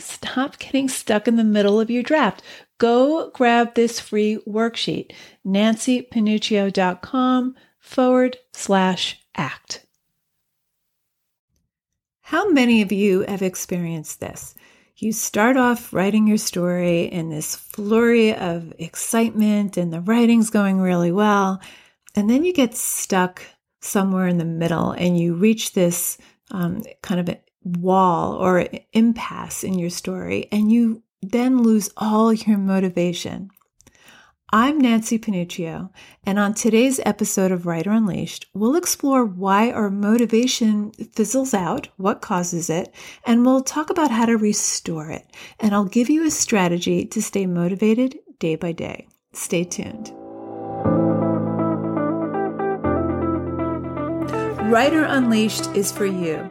Stop getting stuck in the middle of your draft. Go grab this free worksheet, nancypanuccio.com forward slash act. How many of you have experienced this? You start off writing your story in this flurry of excitement and the writing's going really well. And then you get stuck somewhere in the middle and you reach this um, kind of wall or impasse in your story, and you then lose all your motivation. I'm Nancy Panuccio, and on today's episode of Writer Unleashed, we'll explore why our motivation fizzles out, what causes it, and we'll talk about how to restore it. And I'll give you a strategy to stay motivated day by day. Stay tuned. Writer Unleashed is for you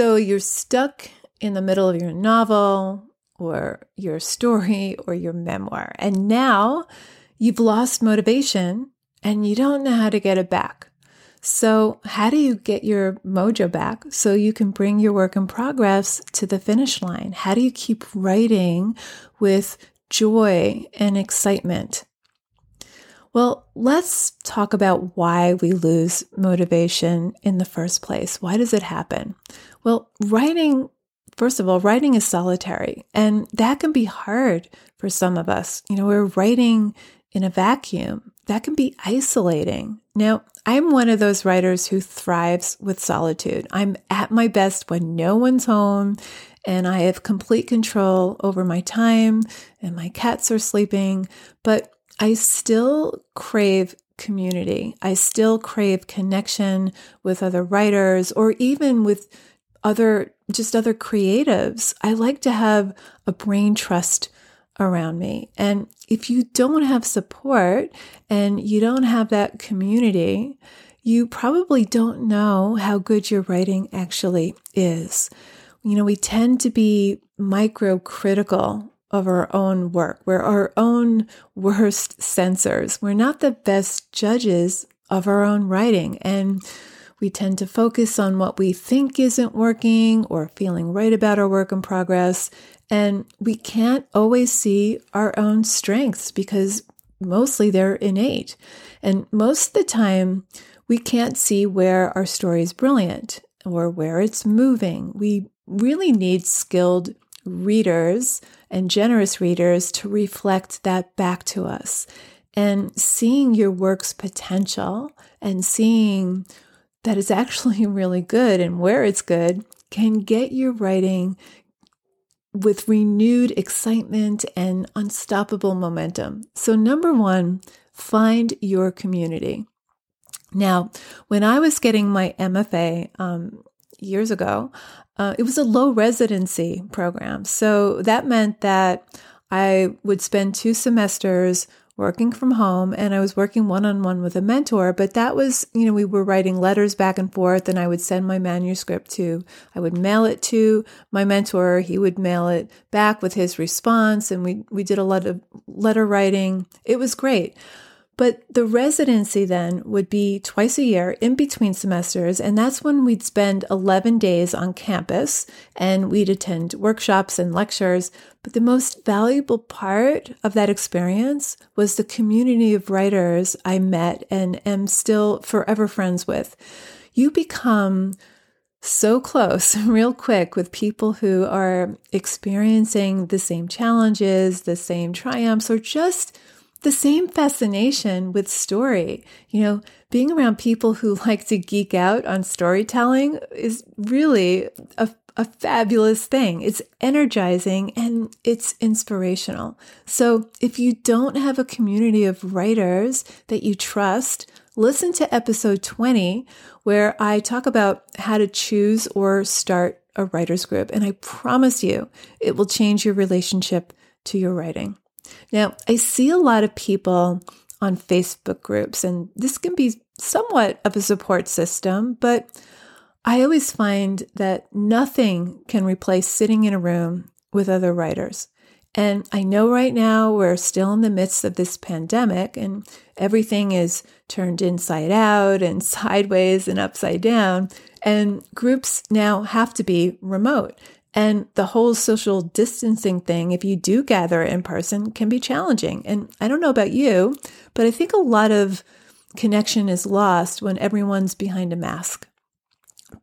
So you're stuck in the middle of your novel or your story or your memoir. And now you've lost motivation and you don't know how to get it back. So, how do you get your mojo back so you can bring your work in progress to the finish line? How do you keep writing with joy and excitement? Well, let's talk about why we lose motivation in the first place. Why does it happen? Well, writing, first of all, writing is solitary, and that can be hard for some of us. You know, we're writing in a vacuum, that can be isolating. Now, I'm one of those writers who thrives with solitude. I'm at my best when no one's home and I have complete control over my time and my cats are sleeping. But I still crave community. I still crave connection with other writers or even with other, just other creatives. I like to have a brain trust around me. And if you don't have support and you don't have that community, you probably don't know how good your writing actually is. You know, we tend to be micro critical of our own work. We're our own worst censors. We're not the best judges of our own writing. And we tend to focus on what we think isn't working or feeling right about our work in progress. And we can't always see our own strengths because mostly they're innate. And most of the time, we can't see where our story is brilliant or where it's moving. We really need skilled readers and generous readers to reflect that back to us. And seeing your work's potential and seeing that it's actually really good and where it's good can get your writing with renewed excitement and unstoppable momentum. So, number one, find your community. Now, when I was getting my MFA um, years ago, uh, it was a low residency program. So that meant that I would spend two semesters working from home and I was working one on one with a mentor. But that was, you know, we were writing letters back and forth and I would send my manuscript to, I would mail it to my mentor. He would mail it back with his response. And we, we did a lot of letter writing. It was great. But the residency then would be twice a year in between semesters. And that's when we'd spend 11 days on campus and we'd attend workshops and lectures. But the most valuable part of that experience was the community of writers I met and am still forever friends with. You become so close real quick with people who are experiencing the same challenges, the same triumphs, or just the same fascination with story. You know, being around people who like to geek out on storytelling is really a, a fabulous thing. It's energizing and it's inspirational. So if you don't have a community of writers that you trust, listen to episode 20, where I talk about how to choose or start a writer's group. And I promise you, it will change your relationship to your writing. Now, I see a lot of people on Facebook groups, and this can be somewhat of a support system, but I always find that nothing can replace sitting in a room with other writers. And I know right now we're still in the midst of this pandemic and everything is turned inside out and sideways and upside down. And groups now have to be remote. And the whole social distancing thing, if you do gather in person, can be challenging. And I don't know about you, but I think a lot of connection is lost when everyone's behind a mask.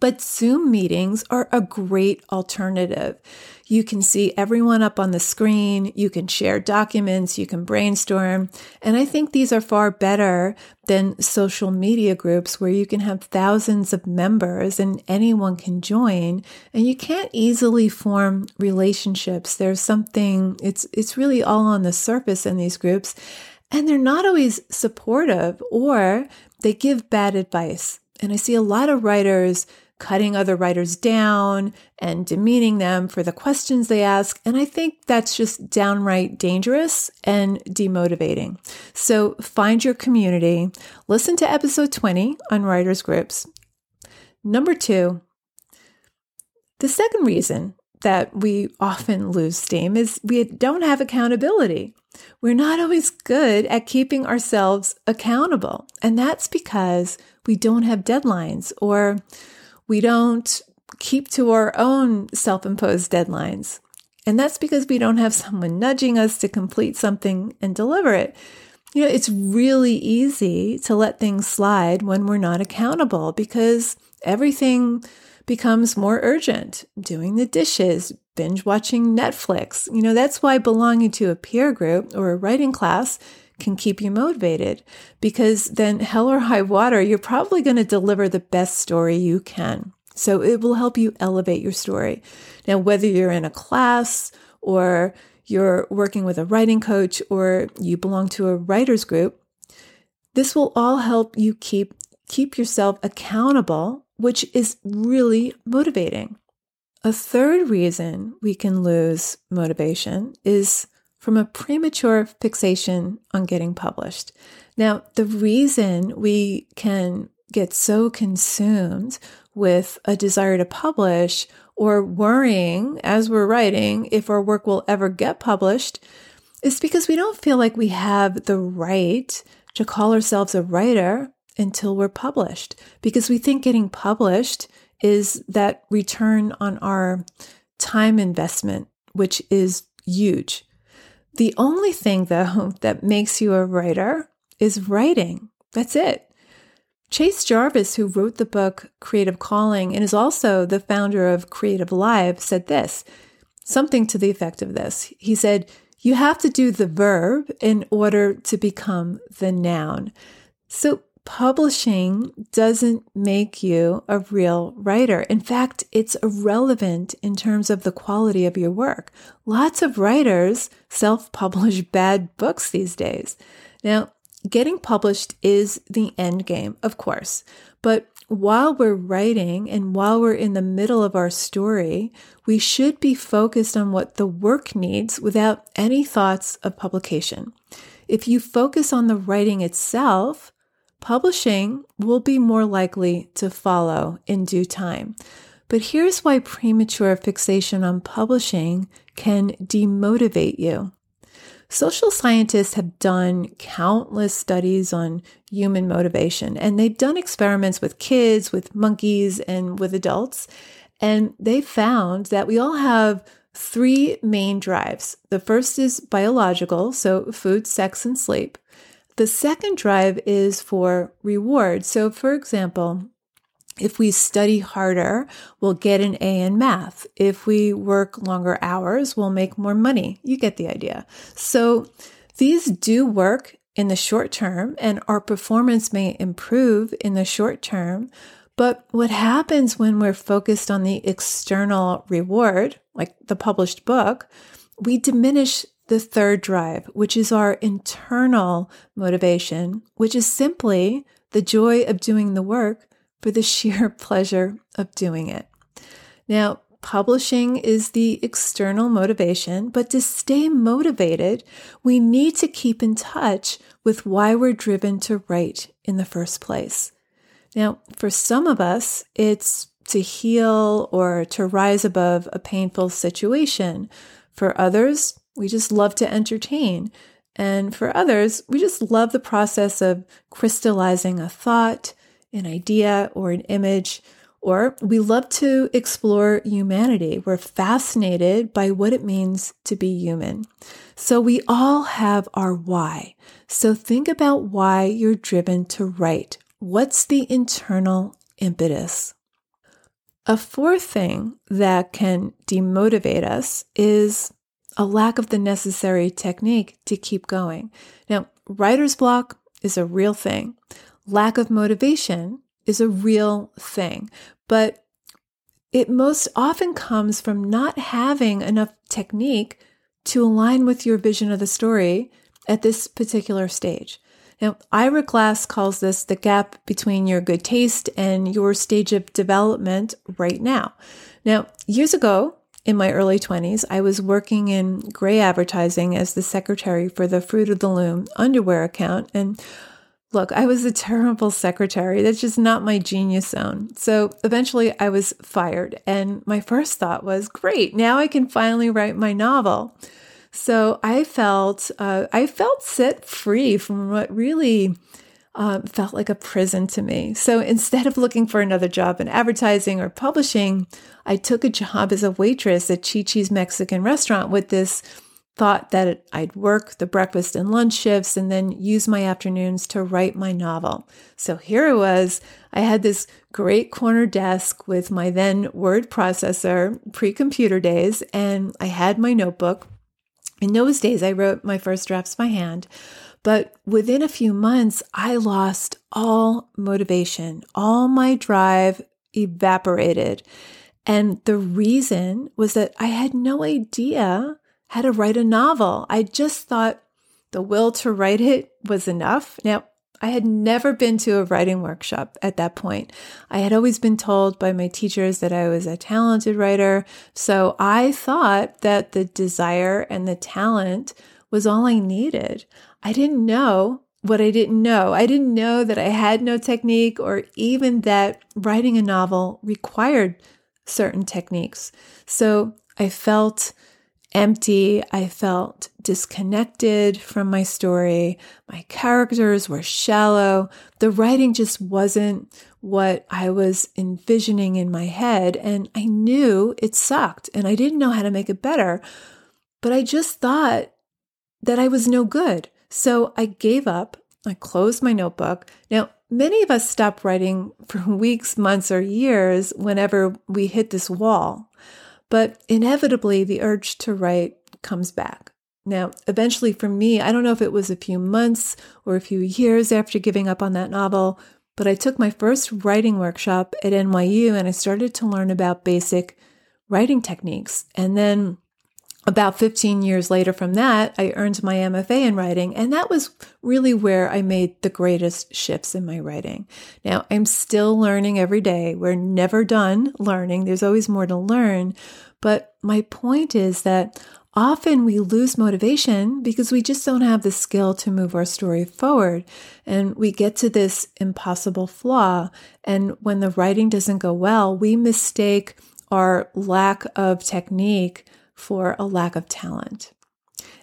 But Zoom meetings are a great alternative. You can see everyone up on the screen, you can share documents, you can brainstorm. And I think these are far better than social media groups where you can have thousands of members and anyone can join and you can't easily form relationships. There's something it's it's really all on the surface in these groups and they're not always supportive or they give bad advice. And I see a lot of writers cutting other writers down and demeaning them for the questions they ask. And I think that's just downright dangerous and demotivating. So find your community. Listen to episode 20 on writers groups. Number two, the second reason that we often lose steam is we don't have accountability. We're not always good at keeping ourselves accountable. And that's because we don't have deadlines or we don't keep to our own self imposed deadlines. And that's because we don't have someone nudging us to complete something and deliver it. You know, it's really easy to let things slide when we're not accountable because everything becomes more urgent. Doing the dishes, binge watching Netflix. You know, that's why belonging to a peer group or a writing class can keep you motivated because then hell or high water, you're probably going to deliver the best story you can. So it will help you elevate your story. Now, whether you're in a class or you're working with a writing coach or you belong to a writer's group, this will all help you keep keep yourself accountable, which is really motivating. A third reason we can lose motivation is from a premature fixation on getting published. Now, the reason we can get so consumed with a desire to publish or worrying as we're writing if our work will ever get published is because we don't feel like we have the right to call ourselves a writer until we're published because we think getting published is that return on our time investment, which is huge. The only thing, though, that makes you a writer is writing. That's it. Chase Jarvis, who wrote the book Creative Calling and is also the founder of Creative Live, said this something to the effect of this. He said, You have to do the verb in order to become the noun. So publishing doesn't make you a real writer. In fact, it's irrelevant in terms of the quality of your work. Lots of writers self publish bad books these days. Now, getting published is the end game, of course, but while we're writing and while we're in the middle of our story, we should be focused on what the work needs without any thoughts of publication. If you focus on the writing itself, publishing will be more likely to follow in due time. But here's why premature fixation on publishing can demotivate you. Social scientists have done countless studies on human motivation, and they've done experiments with kids, with monkeys, and with adults. And they found that we all have three main drives. The first is biological, so food, sex, and sleep. The second drive is for reward. So, for example, if we study harder, we'll get an A in math. If we work longer hours, we'll make more money. You get the idea. So these do work in the short term, and our performance may improve in the short term. But what happens when we're focused on the external reward, like the published book, we diminish the third drive, which is our internal motivation, which is simply the joy of doing the work for the sheer pleasure of doing it. Now, publishing is the external motivation, but to stay motivated, we need to keep in touch with why we're driven to write in the first place. Now, for some of us, it's to heal or to rise above a painful situation. For others, we just love to entertain. And for others, we just love the process of crystallizing a thought, an idea or an image, or we love to explore humanity. We're fascinated by what it means to be human. So we all have our why. So think about why you're driven to write. What's the internal impetus? A fourth thing that can demotivate us is a lack of the necessary technique to keep going. Now, writer's block is a real thing lack of motivation is a real thing, but it most often comes from not having enough technique to align with your vision of the story at this particular stage. Now, Ira Glass calls this the gap between your good taste and your stage of development right now. Now, years ago, in my early 20s, I was working in Grey Advertising as the secretary for the Fruit of the Loom underwear account. And Look, I was a terrible secretary. That's just not my genius zone. So eventually I was fired. And my first thought was, great, now I can finally write my novel. So I felt, uh, I felt set free from what really uh, felt like a prison to me. So instead of looking for another job in advertising or publishing, I took a job as a waitress at Chi Chi's Mexican restaurant with this thought that I'd work the breakfast and lunch shifts and then use my afternoons to write my novel. So here it was. I had this great corner desk with my then word processor, pre computer days, and I had my notebook. In those days, I wrote my first drafts by hand. But within a few months, I lost all motivation, all my drive evaporated. And the reason was that I had no idea how to write a novel. I just thought the will to write it was enough. Now, I had never been to a writing workshop at that point. I had always been told by my teachers that I was a talented writer. So I thought that the desire and the talent was all I needed. I didn't know what I didn't know. I didn't know that I had no technique or even that writing a novel required certain techniques. So I felt empty. I felt disconnected from my story. My characters were shallow. The writing just wasn't what I was envisioning in my head. And I knew it sucked and I didn't know how to make it better. But I just thought that I was no good. So I gave up. I closed my notebook. Now, many of us stop writing for weeks, months, or years whenever we hit this wall. But inevitably, the urge to write comes back. Now, eventually, for me, I don't know if it was a few months or a few years after giving up on that novel, but I took my first writing workshop at NYU and I started to learn about basic writing techniques. And then about 15 years later from that, I earned my MFA in writing, and that was really where I made the greatest shifts in my writing. Now, I'm still learning every day. We're never done learning, there's always more to learn. But my point is that often we lose motivation because we just don't have the skill to move our story forward. And we get to this impossible flaw. And when the writing doesn't go well, we mistake our lack of technique for a lack of talent.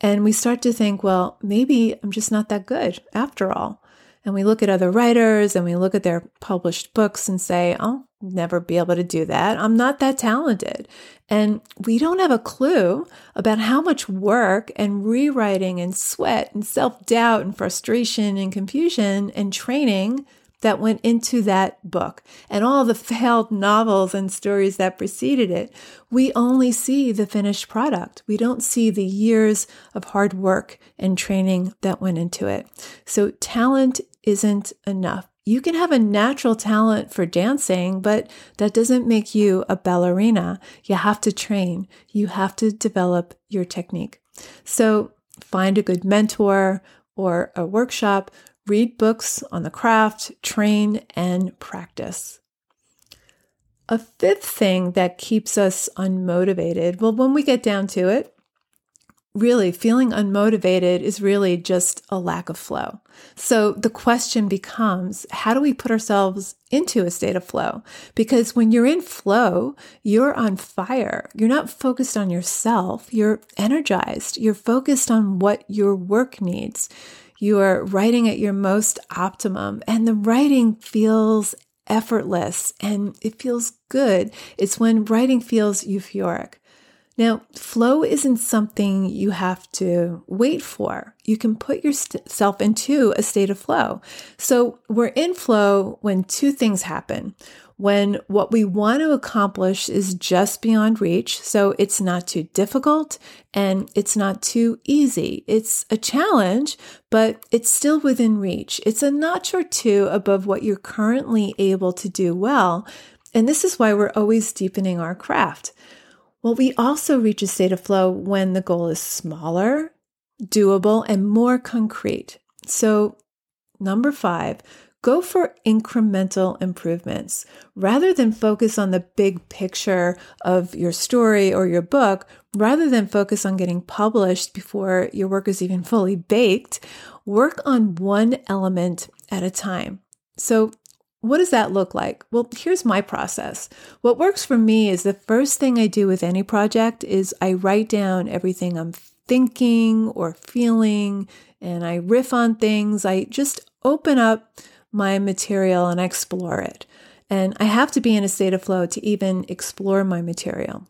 And we start to think, well, maybe I'm just not that good after all. And we look at other writers and we look at their published books and say, I'll never be able to do that. I'm not that talented. And we don't have a clue about how much work and rewriting and sweat and self doubt and frustration and confusion and training that went into that book and all the failed novels and stories that preceded it. We only see the finished product. We don't see the years of hard work and training that went into it. So talent isn't enough. You can have a natural talent for dancing, but that doesn't make you a ballerina. You have to train. You have to develop your technique. So find a good mentor or a workshop read books on the craft, train, and practice. A fifth thing that keeps us unmotivated, well, when we get down to it, really feeling unmotivated is really just a lack of flow. So the question becomes how do we put ourselves into a state of flow? Because when you're in flow, you're on fire. You're not focused on yourself, you're energized. You're focused on what your work needs. You are writing at your most optimum, and the writing feels effortless and it feels good. It's when writing feels euphoric. Now, flow isn't something you have to wait for. You can put yourself into a state of flow. So, we're in flow when two things happen when what we want to accomplish is just beyond reach. So it's not too difficult and it's not too easy. It's a challenge, but it's still within reach. It's a notch or two above what you're currently able to do well. And this is why we're always deepening our craft. Well, we also reach a state of flow when the goal is smaller, doable, and more concrete. So, number five, go for incremental improvements. Rather than focus on the big picture of your story or your book, rather than focus on getting published before your work is even fully baked, work on one element at a time. So, what does that look like? Well, here's my process. What works for me is the first thing I do with any project is I write down everything I'm thinking or feeling and I riff on things. I just open up my material and explore it. And I have to be in a state of flow to even explore my material.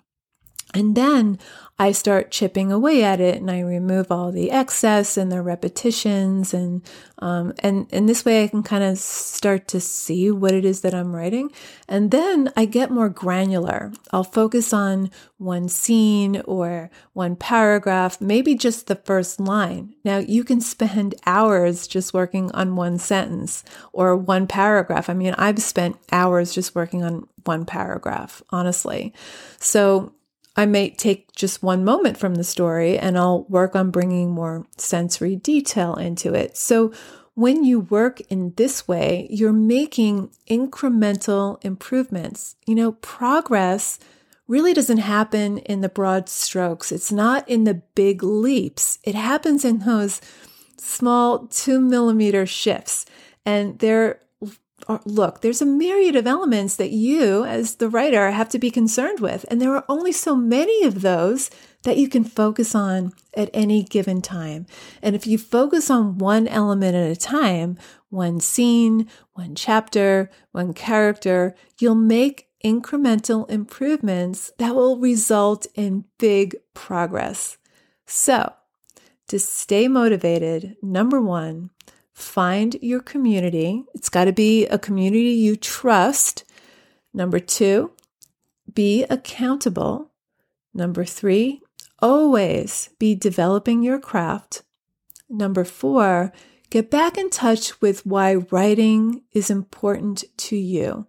And then I start chipping away at it and I remove all the excess and the repetitions and um, and and this way I can kind of start to see what it is that I'm writing. And then I get more granular. I'll focus on one scene or one paragraph, maybe just the first line. Now you can spend hours just working on one sentence or one paragraph. I mean, I've spent hours just working on one paragraph, honestly. So I may take just one moment from the story and I'll work on bringing more sensory detail into it. So when you work in this way, you're making incremental improvements. You know, progress really doesn't happen in the broad strokes. It's not in the big leaps. It happens in those small two millimeter shifts. And they're look, there's a myriad of elements that you, as the writer, have to be concerned with. And there are only so many of those that you can focus on at any given time. And if you focus on one element at a time, one scene, one chapter, one character, you'll make incremental improvements that will result in big progress. So, to stay motivated, number one, Find your community. It's got to be a community you trust. Number two, be accountable. Number three, always be developing your craft. Number four, get back in touch with why writing is important to you.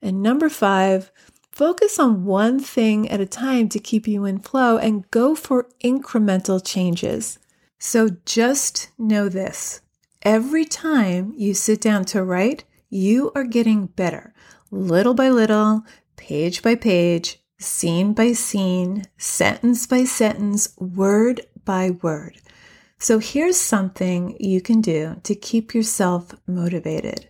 And number five, focus on one thing at a time to keep you in flow and go for incremental changes. So just know this Every time you sit down to write, you are getting better, little by little, page by page, scene by scene, sentence by sentence, word by word. So here's something you can do to keep yourself motivated.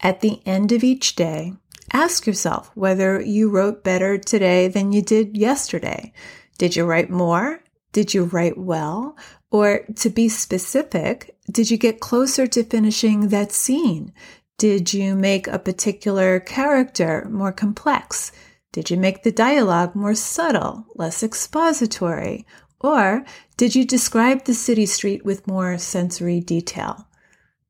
At the end of each day, ask yourself whether you wrote better today than you did yesterday. Did you write more? Did you write well? Or to be specific, did you get closer to finishing that scene? Did you make a particular character more complex? Did you make the dialogue more subtle, less expository? Or did you describe the city street with more sensory detail?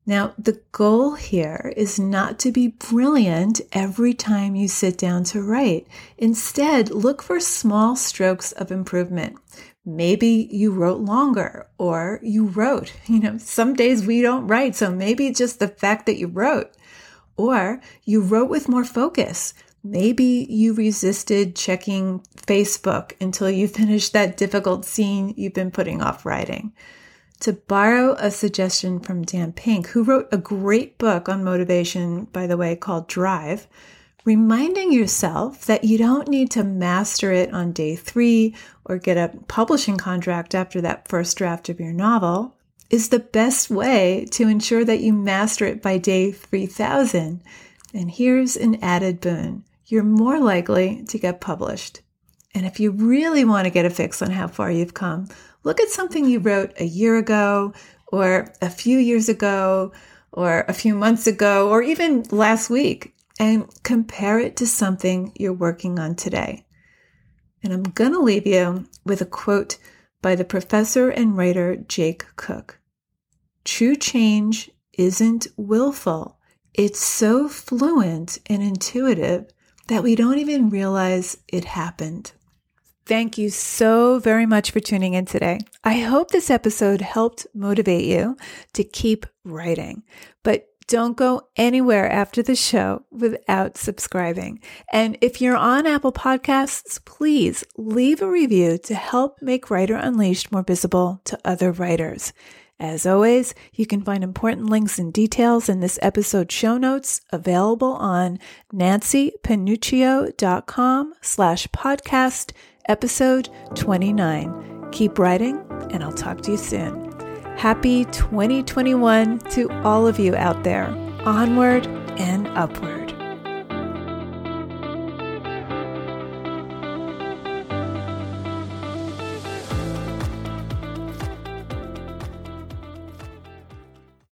Now, the goal here is not to be brilliant every time you sit down to write. Instead, look for small strokes of improvement. Maybe you wrote longer or you wrote. You know, some days we don't write, so maybe just the fact that you wrote. Or you wrote with more focus. Maybe you resisted checking Facebook until you finished that difficult scene you've been putting off writing to borrow a suggestion from Dan Pink, who wrote a great book on motivation, by the way, called Drive, reminding yourself that you don't need to master it on day three or get a publishing contract after that first draft of your novel is the best way to ensure that you master it by day 3000. And here's an added boon you're more likely to get published. And if you really want to get a fix on how far you've come, look at something you wrote a year ago or a few years ago or a few months ago or even last week and compare it to something you're working on today. And I'm going to leave you with a quote by the professor and writer Jake Cook. True change isn't willful. It's so fluent and intuitive that we don't even realize it happened. Thank you so very much for tuning in today. I hope this episode helped motivate you to keep writing, but don't go anywhere after the show without subscribing. And if you're on Apple Podcasts, please leave a review to help make Writer Unleashed more visible to other writers. As always, you can find important links and details in this episode show notes available on nancypanuccio.com slash podcast episode 29. Keep writing, and I'll talk to you soon. Happy 2021 to all of you out there. Onward and upward.